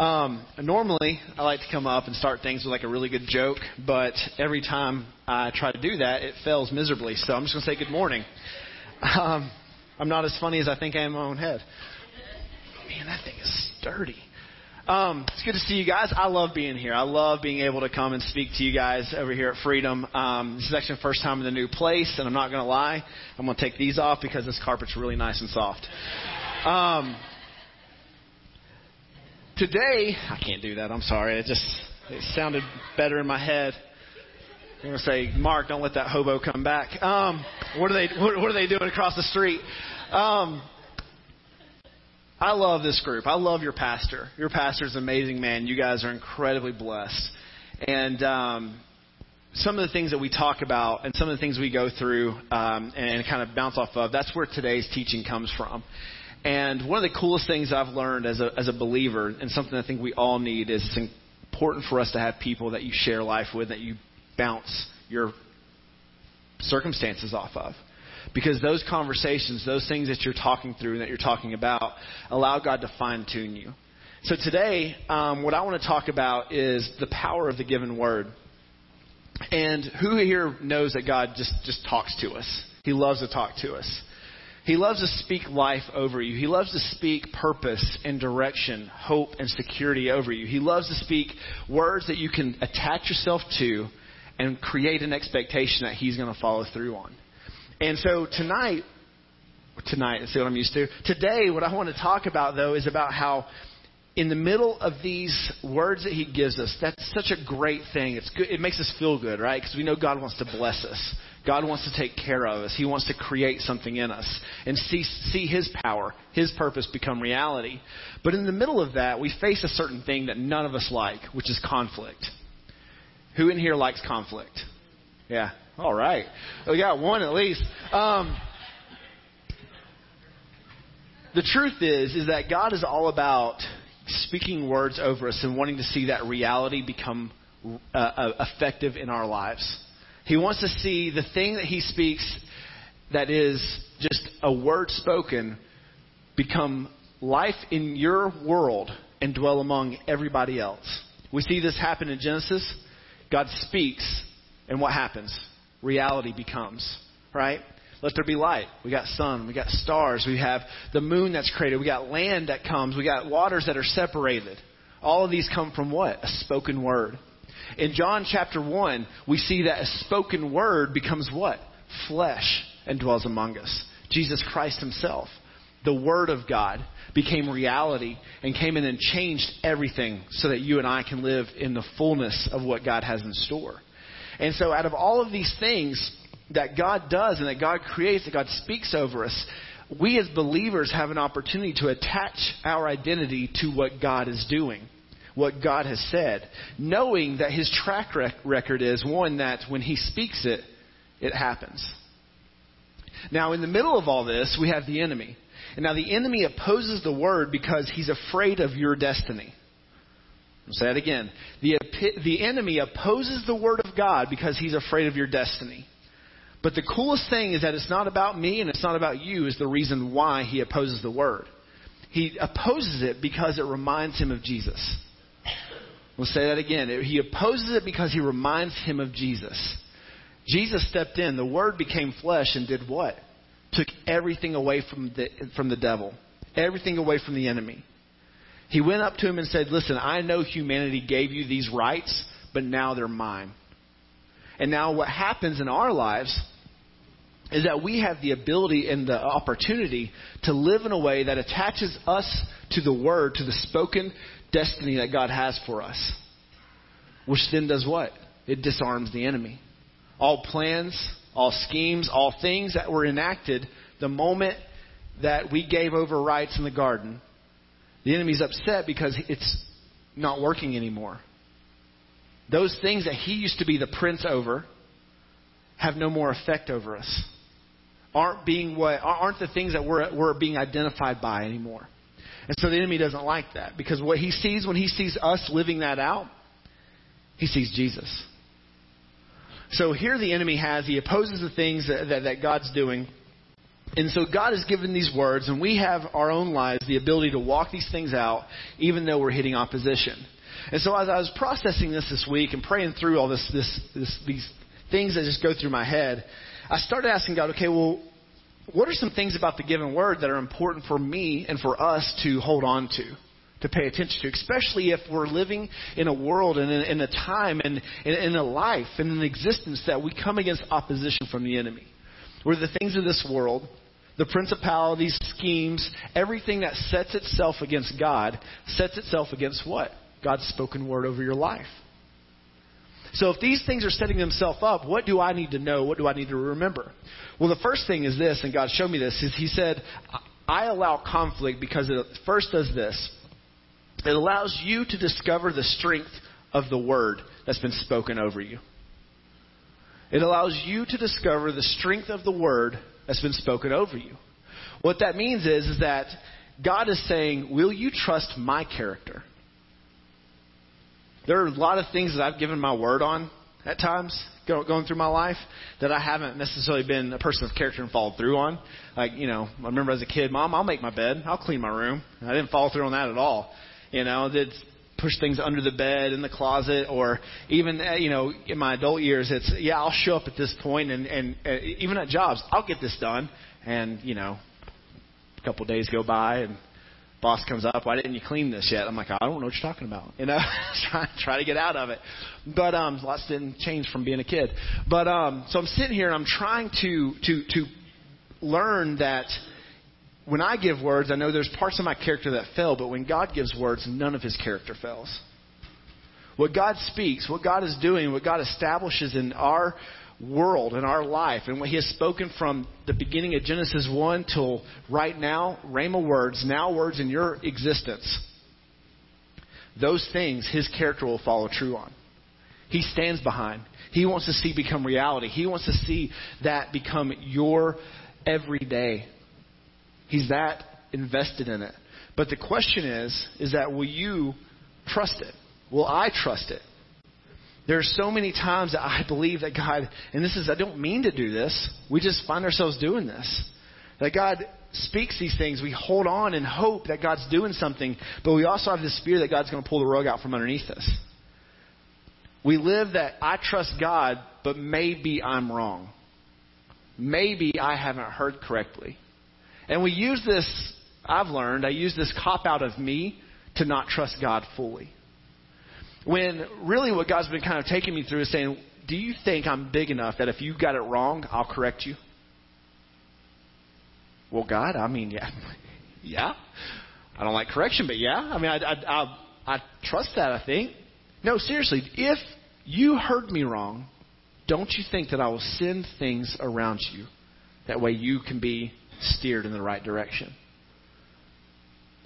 Um, normally, I like to come up and start things with like a really good joke, but every time I try to do that, it fails miserably. So I'm just going to say good morning. Um, I'm not as funny as I think I am in my own head. Man, that thing is sturdy. Um, it's good to see you guys. I love being here. I love being able to come and speak to you guys over here at Freedom. Um, this is actually the first time in the new place, and I'm not going to lie. I'm going to take these off because this carpet's really nice and soft. Um, today, I can't do that. I'm sorry. It just it sounded better in my head. I'm to say, Mark, don't let that hobo come back. Um, what are they? What, what, are they doing across the street? Um, I love this group. I love your pastor. Your pastor is an amazing man. You guys are incredibly blessed, and um, some of the things that we talk about and some of the things we go through um, and kind of bounce off of. That's where today's teaching comes from. And one of the coolest things I've learned as a, as a believer, and something I think we all need, is it's important for us to have people that you share life with, that you bounce your circumstances off of. Because those conversations, those things that you're talking through and that you're talking about, allow God to fine tune you. So today, um, what I want to talk about is the power of the given word. And who here knows that God just, just talks to us? He loves to talk to us. He loves to speak life over you. He loves to speak purpose and direction, hope and security over you. He loves to speak words that you can attach yourself to and create an expectation that He's going to follow through on. And so tonight, tonight, see what I'm used to? Today, what I want to talk about, though, is about how in the middle of these words that he gives us, that's such a great thing. It's good. It makes us feel good, right? Because we know God wants to bless us. God wants to take care of us. He wants to create something in us and see, see His power, His purpose become reality. But in the middle of that, we face a certain thing that none of us like, which is conflict. Who in here likes conflict? Yeah. All right. We got one at least. Um, the truth is, is that God is all about speaking words over us and wanting to see that reality become uh, uh, effective in our lives. He wants to see the thing that he speaks that is just a word spoken become life in your world and dwell among everybody else. We see this happen in Genesis. God speaks, and what happens? Reality becomes, right? Let there be light. We got sun. We got stars. We have the moon that's created. We got land that comes. We got waters that are separated. All of these come from what? A spoken word. In John chapter 1, we see that a spoken word becomes what? Flesh and dwells among us. Jesus Christ himself, the Word of God, became reality and came in and changed everything so that you and I can live in the fullness of what God has in store. And so, out of all of these things that God does and that God creates, that God speaks over us, we as believers have an opportunity to attach our identity to what God is doing what God has said, knowing that his track record is one that when he speaks it, it happens. Now, in the middle of all this, we have the enemy. And now the enemy opposes the word because he's afraid of your destiny. I'll say it again. The, the enemy opposes the word of God because he's afraid of your destiny. But the coolest thing is that it's not about me and it's not about you is the reason why he opposes the word. He opposes it because it reminds him of Jesus. We'll say that again. He opposes it because he reminds him of Jesus. Jesus stepped in. The Word became flesh and did what? Took everything away from the, from the devil, everything away from the enemy. He went up to him and said, Listen, I know humanity gave you these rights, but now they're mine. And now what happens in our lives is that we have the ability and the opportunity to live in a way that attaches us to the Word, to the spoken destiny that God has for us. Which then does what? It disarms the enemy. All plans, all schemes, all things that were enacted the moment that we gave over rights in the garden, the enemy's upset because it's not working anymore. Those things that he used to be the prince over have no more effect over us. Aren't being what aren't the things that we're, we're being identified by anymore. And so the enemy doesn't like that because what he sees when he sees us living that out, he sees Jesus. So here the enemy has, he opposes the things that, that, that God's doing. And so God has given these words, and we have our own lives the ability to walk these things out, even though we're hitting opposition. And so as I was processing this this week and praying through all this, this, this, these things that just go through my head, I started asking God, okay, well, what are some things about the given word that are important for me and for us to hold on to? to pay attention to, especially if we're living in a world and in, in a time and in, a life and an existence that we come against opposition from the enemy. Where the things of this world, the principalities, schemes, everything that sets itself against God, sets itself against what? God's spoken word over your life. So if these things are setting themselves up, what do I need to know? What do I need to remember? Well, the first thing is this, and God showed me this, is He said, I allow conflict because it first does this. It allows you to discover the strength of the word that's been spoken over you. It allows you to discover the strength of the word that's been spoken over you. What that means is, is that God is saying, Will you trust my character? There are a lot of things that I've given my word on at times going through my life that I haven't necessarily been a person of character and followed through on. Like, you know, I remember as a kid, Mom, I'll make my bed. I'll clean my room. I didn't follow through on that at all. You know, that push things under the bed, in the closet, or even uh, you know in my adult years, it's yeah I'll show up at this point, and and uh, even at jobs I'll get this done, and you know, a couple of days go by and boss comes up, why didn't you clean this yet? I'm like, I don't know what you're talking about. You know, try, try to get out of it. But um, lots didn't change from being a kid. But um, so I'm sitting here and I'm trying to to to learn that when I give words, I know there's parts of my character that fail, but when God gives words, none of his character fails. What God speaks, what God is doing, what God establishes in our world, in our life, and what he has spoken from the beginning of Genesis 1 till right now, Rhema words, now words in your existence, those things his character will follow true on. He stands behind. He wants to see become reality. He wants to see that become your everyday He's that invested in it. But the question is, is that will you trust it? Will I trust it? There are so many times that I believe that God, and this is, I don't mean to do this, we just find ourselves doing this. That God speaks these things, we hold on and hope that God's doing something, but we also have this fear that God's going to pull the rug out from underneath us. We live that I trust God, but maybe I'm wrong. Maybe I haven't heard correctly. And we use this, I've learned, I use this cop out of me to not trust God fully. When really what God's been kind of taking me through is saying, Do you think I'm big enough that if you got it wrong, I'll correct you? Well, God, I mean, yeah. yeah. I don't like correction, but yeah. I mean, I, I, I, I trust that, I think. No, seriously, if you heard me wrong, don't you think that I will send things around you? That way you can be steered in the right direction.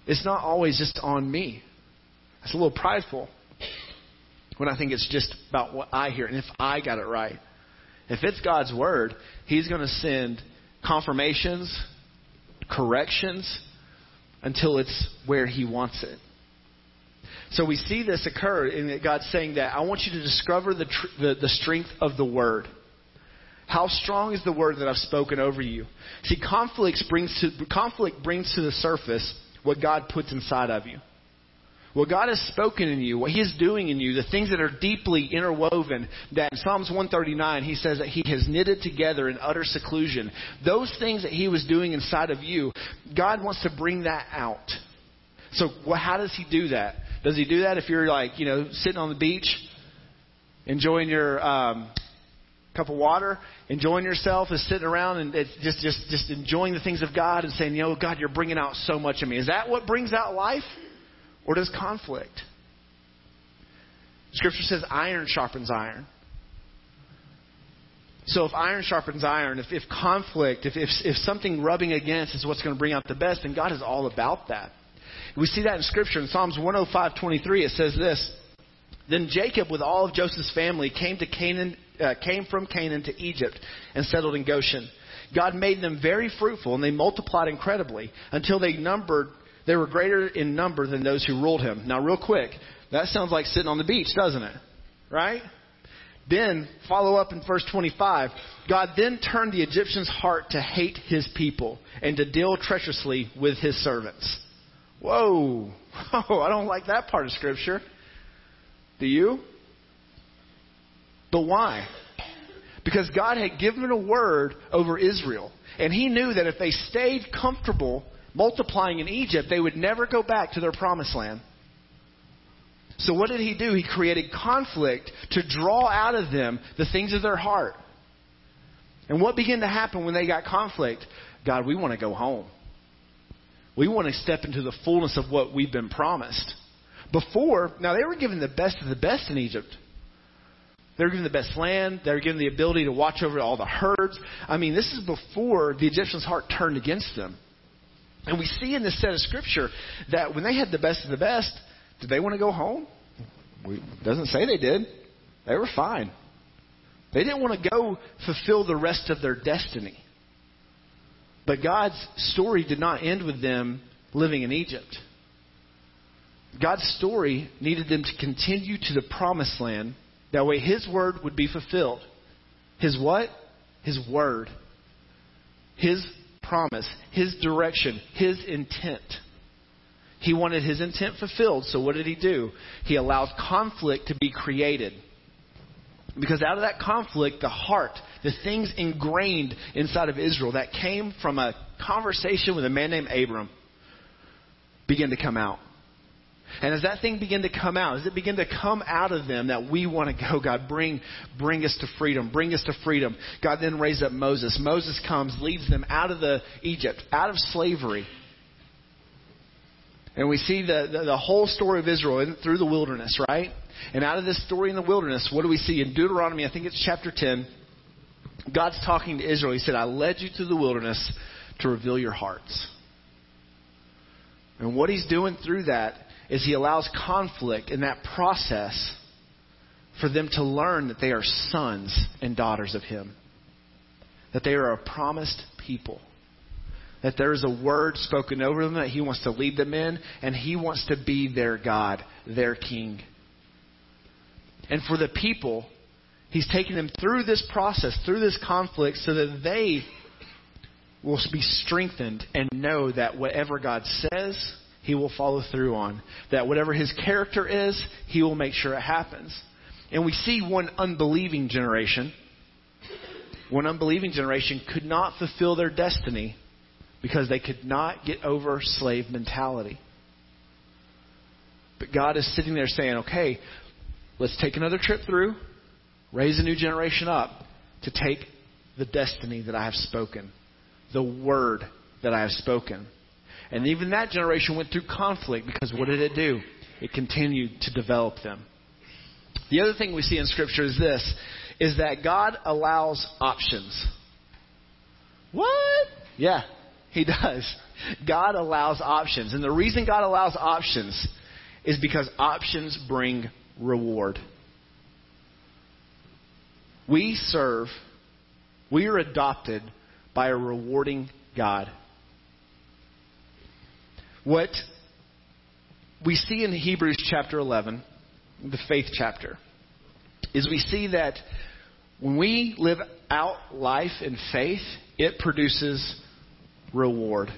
It's not always just on me. It's a little prideful when I think it's just about what I hear and if I got it right. If it's God's word, He's going to send confirmations, corrections, until it's where He wants it. So we see this occur in God's saying that I want you to discover the, tr- the, the strength of the word. How strong is the word that I've spoken over you? See, conflict brings to, conflict brings to the surface what God puts inside of you. What God has spoken in you, what He is doing in you, the things that are deeply interwoven, that in Psalms 139, He says that He has knitted together in utter seclusion. Those things that He was doing inside of you, God wants to bring that out. So, well, how does He do that? Does He do that if you're like, you know, sitting on the beach, enjoying your um, cup of water, enjoying yourself, and sitting around and just, just, just enjoying the things of God and saying, you know, God, you're bringing out so much of me. Is that what brings out life? Or does conflict? Scripture says iron sharpens iron. So if iron sharpens iron, if, if conflict, if, if, if something rubbing against is what's going to bring out the best, then God is all about that. We see that in Scripture. In Psalms 105.23, it says this, Then Jacob, with all of Joseph's family, came to Canaan uh, came from Canaan to Egypt and settled in Goshen. God made them very fruitful, and they multiplied incredibly until they numbered. They were greater in number than those who ruled him. Now, real quick, that sounds like sitting on the beach, doesn't it? Right? Then, follow up in verse 25. God then turned the Egyptian's heart to hate his people and to deal treacherously with his servants. Whoa. Oh, I don't like that part of Scripture. Do you? But why? Because God had given a word over Israel. And he knew that if they stayed comfortable multiplying in Egypt, they would never go back to their promised land. So what did he do? He created conflict to draw out of them the things of their heart. And what began to happen when they got conflict? God, we want to go home. We want to step into the fullness of what we've been promised. Before, now they were given the best of the best in Egypt. They were given the best land. They were given the ability to watch over all the herds. I mean, this is before the Egyptians' heart turned against them. And we see in this set of scripture that when they had the best of the best, did they want to go home? It doesn't say they did. They were fine. They didn't want to go fulfill the rest of their destiny. But God's story did not end with them living in Egypt. God's story needed them to continue to the promised land. That way his word would be fulfilled. His what? His word. His promise. His direction. His intent. He wanted his intent fulfilled, so what did he do? He allowed conflict to be created. Because out of that conflict, the heart, the things ingrained inside of Israel that came from a conversation with a man named Abram, began to come out. And as that thing began to come out, as it began to come out of them that we want to go, God, bring, bring us to freedom, bring us to freedom. God then raised up Moses. Moses comes, leads them out of the Egypt, out of slavery. And we see the, the, the whole story of Israel through the wilderness, right? And out of this story in the wilderness, what do we see in Deuteronomy? I think it's chapter 10. God's talking to Israel. He said, I led you through the wilderness to reveal your hearts. And what he's doing through that is he allows conflict in that process for them to learn that they are sons and daughters of him, that they are a promised people that there is a word spoken over them that He wants to lead them in, and He wants to be their God, their King. And for the people, He's taking them through this process, through this conflict, so that they will be strengthened and know that whatever God says, He will follow through on. That whatever His character is, He will make sure it happens. And we see one unbelieving generation. One unbelieving generation could not fulfill their destiny because they could not get over slave mentality. But God is sitting there saying, okay, let's take another trip through, raise a new generation up to take the destiny that I have spoken, the word that I have spoken. And even that generation went through conflict because what did it do? It continued to develop them. The other thing we see in Scripture is this is that God allows options. What? Yeah, he does. God allows options. And the reason God allows options is because options bring reward. We serve, we are adopted by a rewarding God. What we see in Hebrews chapter 11, the faith chapter, is we see that when we live out life in faith, it produces reward.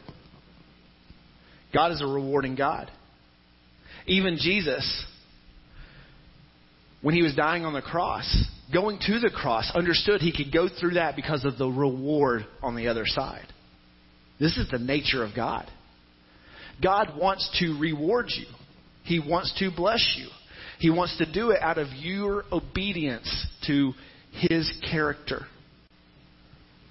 God is a rewarding God. Even Jesus, when he was dying on the cross, going to the cross, understood he could go through that because of the reward on the other side. This is the nature of God. God wants to reward you. He wants to bless you. He wants to do it out of your obedience to his character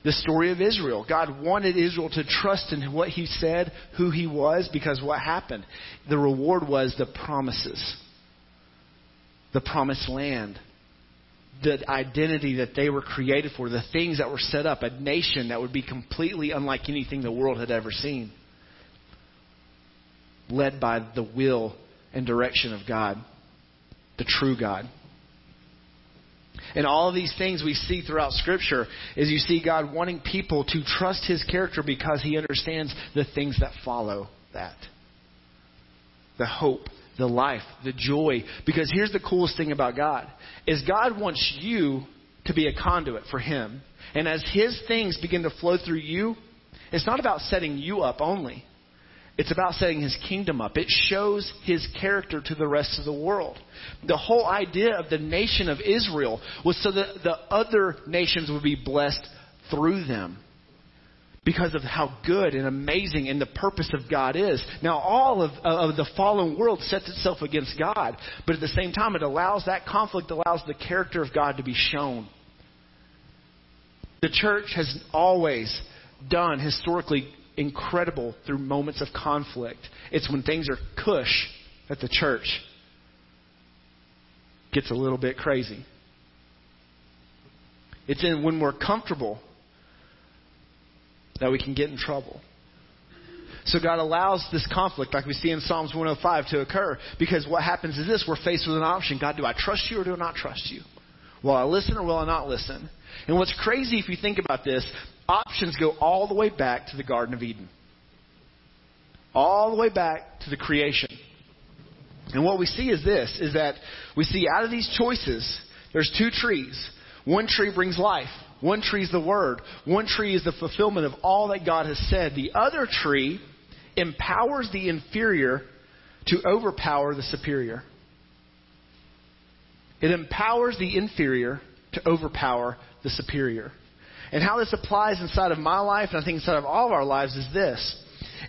the story of Israel. God wanted Israel to trust in what He said, who He was, because what happened? The reward was the promises, the promised land, the identity that they were created for, the things that were set up, a nation that would be completely unlike anything the world had ever seen, led by the will and direction of God, the true God. And all of these things we see throughout Scripture is you see God wanting people to trust His character because He understands the things that follow that. The hope the life, the joy. Because here's the coolest thing about God is God wants you to be a conduit for him. And as his things begin to flow through you, it's not about setting you up only. It's about setting his kingdom up. It shows his character to the rest of the world. The whole idea of the nation of Israel was so that the other nations would be blessed through them because of how good and amazing and the purpose of God is. Now, all of, of the fallen world sets itself against God, but at the same time, it allows that conflict allows the character of God to be shown. The church has always done historically incredible through moments of conflict. It's when things are cush that the church gets a little bit crazy. It's in when we're comfortable that we can get in trouble. So God allows this conflict, like we see in Psalms 105, to occur because what happens is this we're faced with an option God, do I trust you or do I not trust you? Will I listen or will I not listen? And what's crazy if you think about this, options go all the way back to the Garden of Eden, all the way back to the creation. And what we see is this is that we see out of these choices, there's two trees. One tree brings life. One tree is the word. One tree is the fulfillment of all that God has said. The other tree empowers the inferior to overpower the superior. It empowers the inferior to overpower the superior. And how this applies inside of my life, and I think inside of all of our lives, is this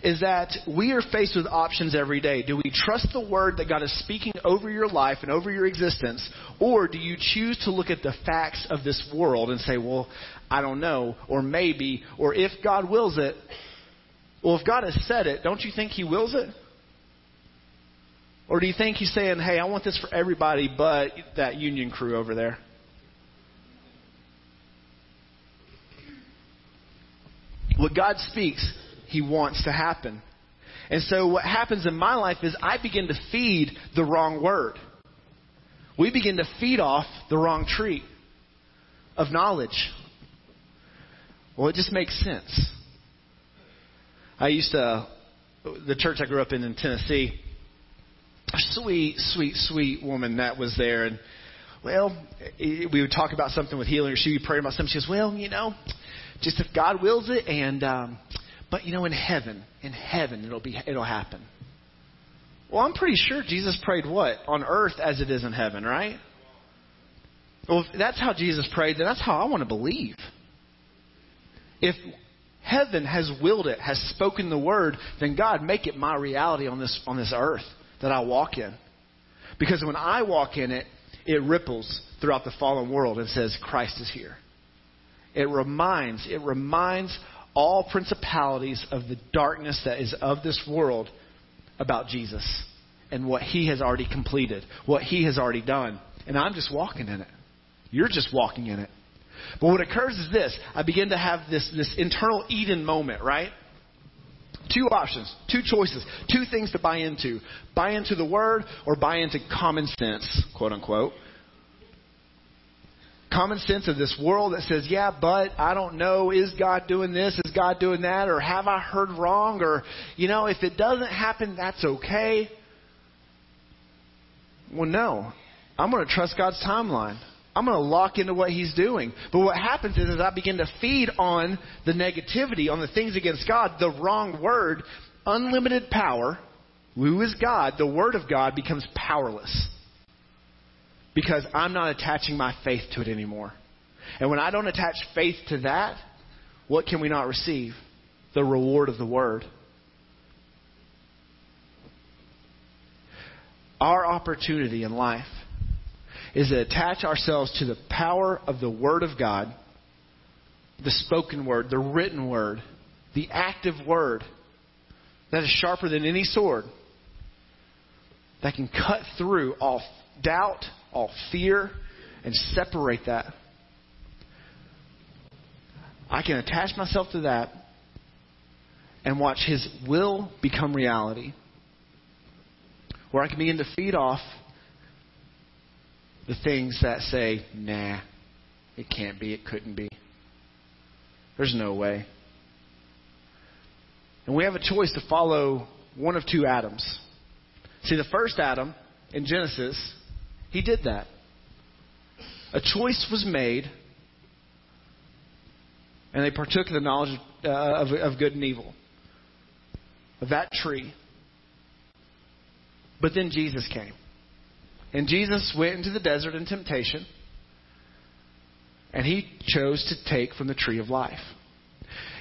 is that we are faced with options every day. Do we trust the word that God is speaking over your life and over your existence, or do you choose to look at the facts of this world and say, well, I don't know, or maybe, or if God wills it? Well, if God has said it, don't you think He wills it? Or do you think He's saying, hey, I want this for everybody but that union crew over there? What God speaks, He wants to happen. And so what happens in my life is I begin to feed the wrong word. We begin to feed off the wrong tree of knowledge. Well, it just makes sense. I used to, the church I grew up in in Tennessee, a sweet, sweet, sweet woman that was there. And, well, we would talk about something with healing, or she would pray about something. She goes, well, you know, just if God wills it, and um, but you know, in heaven, in heaven, it'll be it'll happen. Well, I'm pretty sure Jesus prayed what on earth as it is in heaven, right? Well, if that's how Jesus prayed, then that's how I want to believe. If heaven has willed it, has spoken the word, then God make it my reality on this on this earth that I walk in. Because when I walk in it, it ripples throughout the fallen world and says Christ is here. It reminds, it reminds all principalities of the darkness that is of this world about Jesus and what he has already completed, what he has already done. And I'm just walking in it. You're just walking in it. But what occurs is this I begin to have this, this internal Eden moment, right? Two options, two choices, two things to buy into. Buy into the word or buy into common sense, quote unquote common sense of this world that says, yeah, but I don't know, is God doing this? Is God doing that? Or have I heard wrong? Or, you know, if it doesn't happen, that's okay. Well, no. I'm going to trust God's timeline. I'm going to lock into what He's doing. But what happens is, as I begin to feed on the negativity, on the things against God, the wrong word, unlimited power, who is God, the Word of God becomes powerless because I'm not attaching my faith to it anymore. And when I don't attach faith to that, what can we not receive? The reward of the Word. Our opportunity in life is to attach ourselves to the power of the Word of God, the spoken Word, the written Word, the active Word that is sharper than any sword, that can cut through all doubt, all fear, and separate that. I can attach myself to that and watch His will become reality. Where I can begin to feed off the things that say, nah, it can't be, it couldn't be. There's no way. And we have a choice to follow one of two Adams. See, the first Adam in Genesis, he did that. A choice was made, and they partook of the knowledge uh, of, of good and evil, of that tree. But then Jesus came. And Jesus went into the desert in temptation, and he chose to take from the tree of life.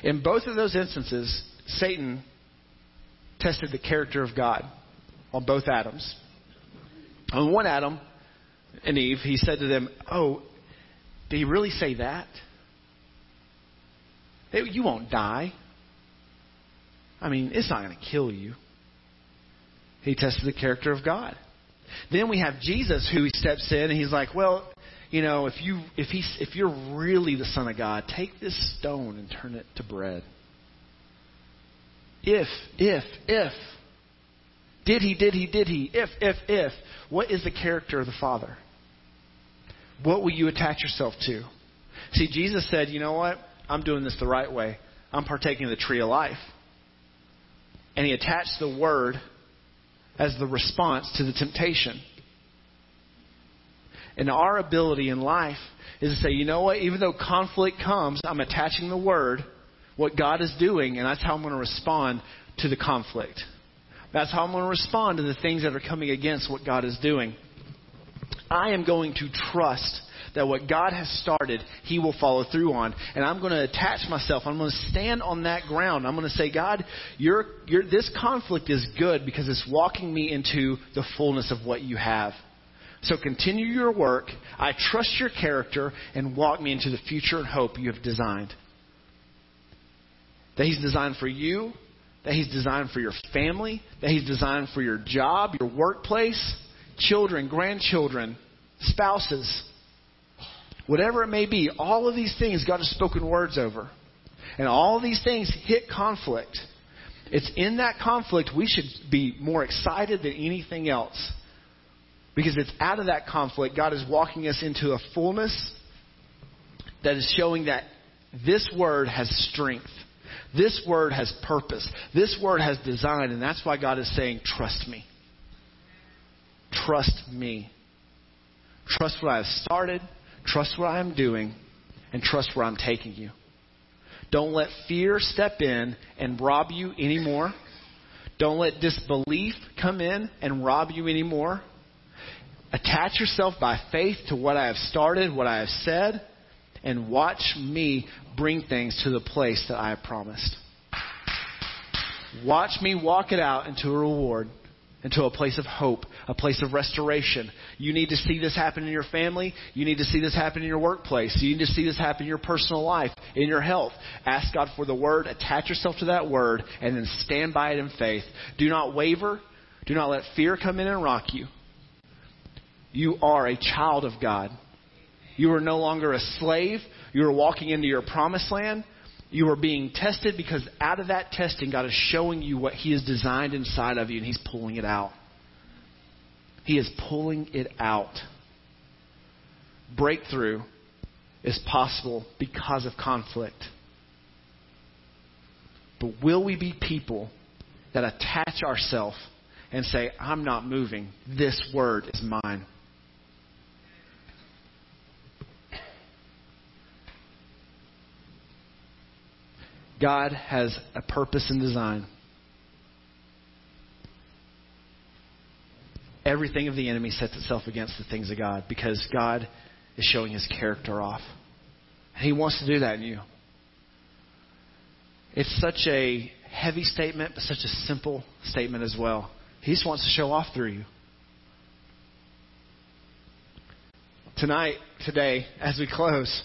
In both of those instances, Satan tested the character of God on both Adams. On one Adam and Eve, he said to them, Oh, did he really say that? You won't die. I mean, it's not going to kill you. He tested the character of God. Then we have Jesus who steps in and he's like, Well, you know, if you if he's if you're really the Son of God, take this stone and turn it to bread. If, if, if. Did he, did he, did he? If, if, if. What is the character of the Father? What will you attach yourself to? See, Jesus said, you know what? I'm doing this the right way. I'm partaking of the tree of life. And he attached the word as the response to the temptation. And our ability in life is to say, you know what? Even though conflict comes, I'm attaching the word, what God is doing, and that's how I'm going to respond to the conflict. That's how I'm going to respond to the things that are coming against what God is doing. I am going to trust that what God has started, He will follow through on. And I'm going to attach myself. I'm going to stand on that ground. I'm going to say, God, you're, you're, this conflict is good because it's walking me into the fullness of what you have. So continue your work. I trust your character and walk me into the future and hope you have designed. That He's designed for you, that He's designed for your family, that He's designed for your job, your workplace, children, grandchildren, spouses, whatever it may be. All of these things God has spoken words over. And all these things hit conflict. It's in that conflict we should be more excited than anything else. Because it's out of that conflict, God is walking us into a fullness that is showing that this word has strength. This word has purpose. This word has design. And that's why God is saying, trust me. Trust me. Trust what I have started. Trust what I am doing. And trust where I'm taking you. Don't let fear step in and rob you anymore. Don't let disbelief come in and rob you anymore. Attach yourself by faith to what I have started, what I have said, and watch me bring things to the place that I have promised. Watch me walk it out into a reward, into a place of hope, a place of restoration. You need to see this happen in your family. You need to see this happen in your workplace. You need to see this happen in your personal life, in your health. Ask God for the word, attach yourself to that word, and then stand by it in faith. Do not waver. Do not let fear come in and rock you. You are a child of God. You are no longer a slave. You are walking into your promised land. You are being tested because out of that testing, God is showing you what He has designed inside of you, and He's pulling it out. He is pulling it out. Breakthrough is possible because of conflict. But will we be people that attach ourselves and say, I'm not moving. This word is mine? God has a purpose and design. Everything of the enemy sets itself against the things of God because God is showing his character off. And he wants to do that in you. It's such a heavy statement, but such a simple statement as well. He just wants to show off through you. Tonight, today, as we close,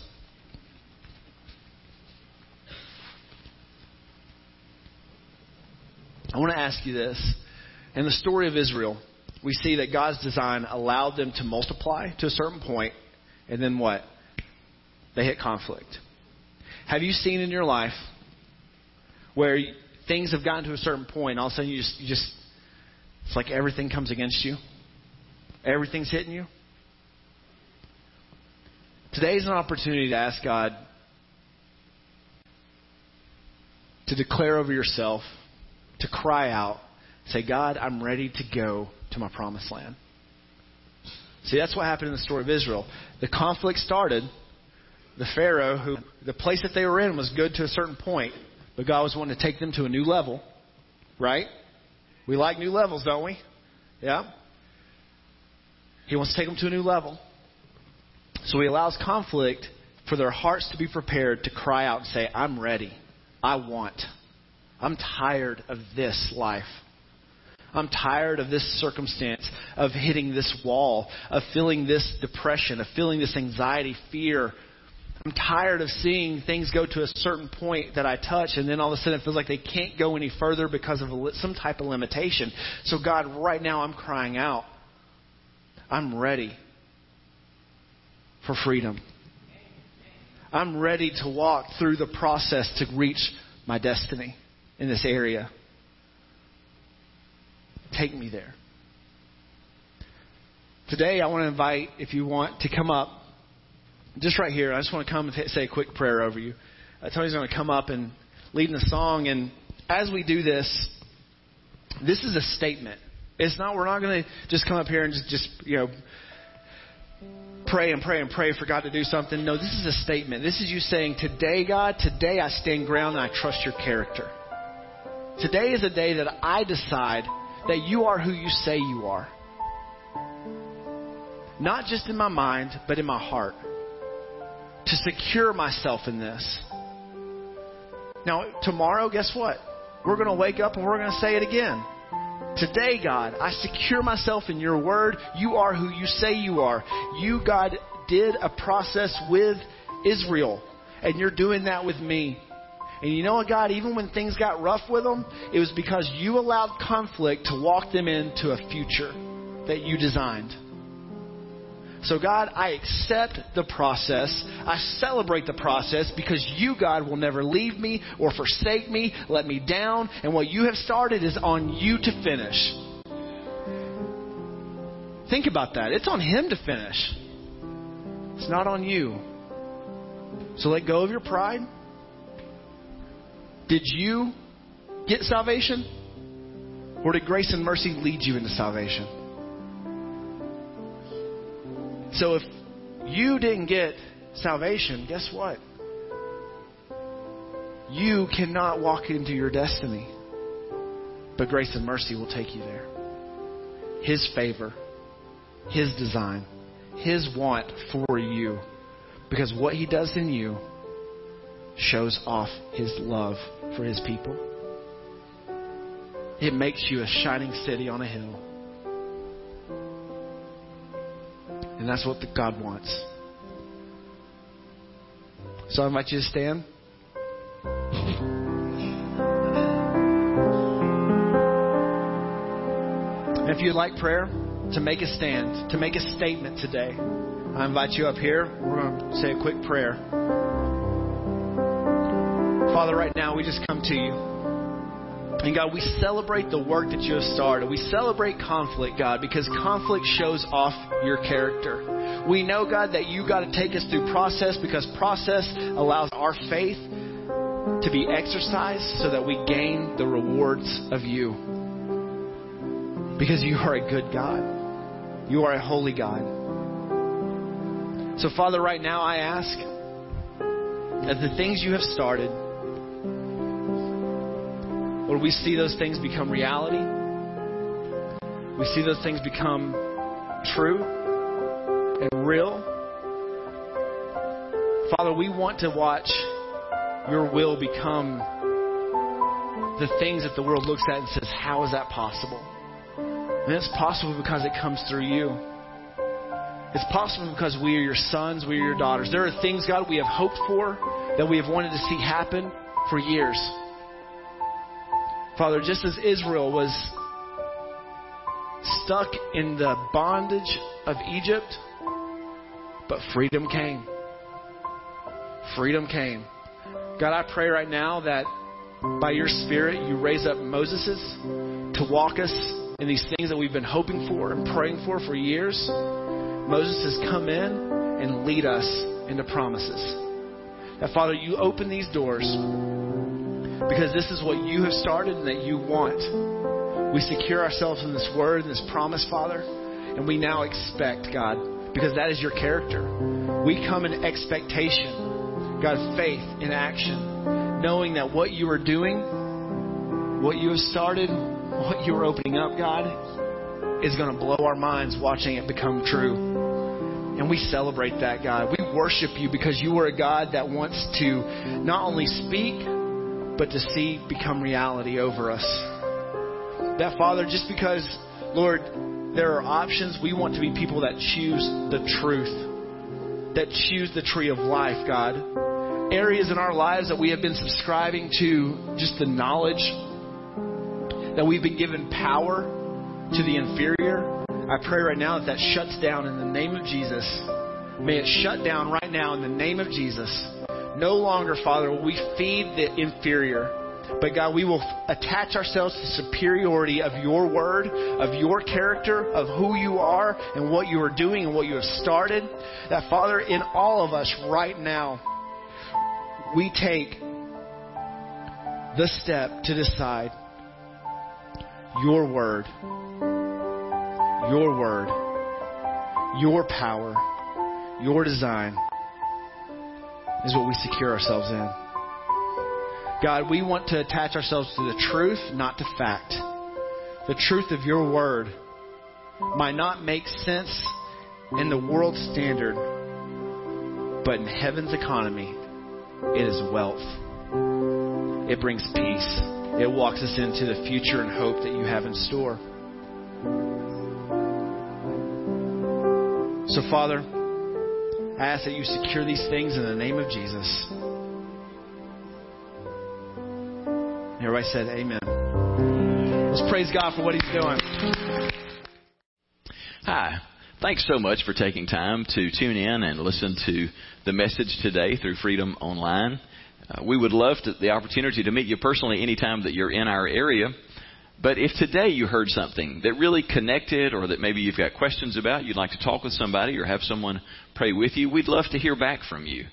I want to ask you this. In the story of Israel, we see that God's design allowed them to multiply to a certain point, and then what? They hit conflict. Have you seen in your life where things have gotten to a certain point, and all of a sudden you just, you just it's like everything comes against you? Everything's hitting you? Today is an opportunity to ask God to declare over yourself to cry out, say, God, I'm ready to go to my promised land. See, that's what happened in the story of Israel. The conflict started. The Pharaoh, who the place that they were in was good to a certain point, but God was wanting to take them to a new level. Right? We like new levels, don't we? Yeah? He wants to take them to a new level. So he allows conflict for their hearts to be prepared to cry out and say, I'm ready. I want. I'm tired of this life. I'm tired of this circumstance, of hitting this wall, of feeling this depression, of feeling this anxiety, fear. I'm tired of seeing things go to a certain point that I touch, and then all of a sudden it feels like they can't go any further because of some type of limitation. So, God, right now I'm crying out. I'm ready for freedom. I'm ready to walk through the process to reach my destiny in this area. Take me there. Today, I want to invite, if you want, to come up, just right here. I just want to come and say a quick prayer over you. Uh, Tony's going to come up and lead in a song. And as we do this, this is a statement. It's not. We're not going to just come up here and just, just you know pray and pray and pray for God to do something. No, this is a statement. This is you saying, Today, God, today I stand ground and I trust your character. Today is a day that I decide that you are who you say you are. Not just in my mind, but in my heart. To secure myself in this. Now, tomorrow, guess what? We're going to wake up and we're going to say it again. Today, God, I secure myself in your word. You are who you say you are. You, God, did a process with Israel, and you're doing that with me. And you know what, God, even when things got rough with them, it was because you allowed conflict to walk them into a future that you designed. So, God, I accept the process. I celebrate the process because you, God, will never leave me or forsake me, let me down. And what you have started is on you to finish. Think about that. It's on Him to finish, it's not on you. So let go of your pride. Did you get salvation? Or did grace and mercy lead you into salvation? So if you didn't get salvation, guess what? You cannot walk into your destiny. But grace and mercy will take you there. His favor, His design, His want for you. Because what He does in you shows off His love for His people. It makes you a shining city on a hill. And that's what God wants. So I invite you to stand. And if you'd like prayer, to make a stand, to make a statement today, I invite you up here. We're going to say a quick prayer. Father, right now we just come to you. And God, we celebrate the work that you have started. We celebrate conflict, God, because conflict shows off your character. We know, God, that you got to take us through process because process allows our faith to be exercised so that we gain the rewards of you. Because you are a good God. You are a holy God. So, Father, right now I ask that the things you have started, Lord, we see those things become reality. We see those things become true and real. Father, we want to watch your will become the things that the world looks at and says, How is that possible? And it's possible because it comes through you. It's possible because we are your sons, we are your daughters. There are things, God, we have hoped for that we have wanted to see happen for years. Father, just as Israel was stuck in the bondage of Egypt, but freedom came. Freedom came. God, I pray right now that by your Spirit you raise up Moses's to walk us in these things that we've been hoping for and praying for for years. Moses has come in and lead us into promises. That Father, you open these doors because this is what you have started and that you want. We secure ourselves in this word and this promise, Father, and we now expect, God, because that is your character. We come in expectation, God, faith in action, knowing that what you are doing, what you have started, what you are opening up, God, is going to blow our minds watching it become true. And we celebrate that, God. We worship you because you are a God that wants to not only speak, but to see become reality over us. That, Father, just because, Lord, there are options, we want to be people that choose the truth, that choose the tree of life, God. Areas in our lives that we have been subscribing to just the knowledge that we've been given power to the inferior. I pray right now that that shuts down in the name of Jesus. May it shut down right now in the name of Jesus. No longer, Father, will we feed the inferior. But God, we will attach ourselves to the superiority of your word, of your character, of who you are and what you are doing and what you have started. That, Father, in all of us right now, we take the step to decide your word, your word, your power, your design is what we secure ourselves in. God, we want to attach ourselves to the truth, not to fact. The truth of your word might not make sense in the world standard, but in heaven's economy, it is wealth. It brings peace. It walks us into the future and hope that you have in store. So, Father, I ask that you secure these things in the name of Jesus. And Everybody said, Amen. Let's praise God for what He's doing. Hi. Thanks so much for taking time to tune in and listen to the message today through Freedom Online. Uh, we would love to, the opportunity to meet you personally anytime that you're in our area. But if today you heard something that really connected or that maybe you've got questions about, you'd like to talk with somebody or have someone pray with you, we'd love to hear back from you.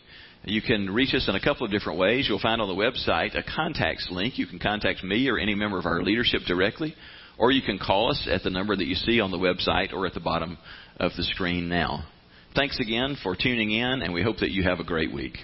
You can reach us in a couple of different ways. You'll find on the website a contacts link. You can contact me or any member of our leadership directly, or you can call us at the number that you see on the website or at the bottom of the screen now. Thanks again for tuning in, and we hope that you have a great week.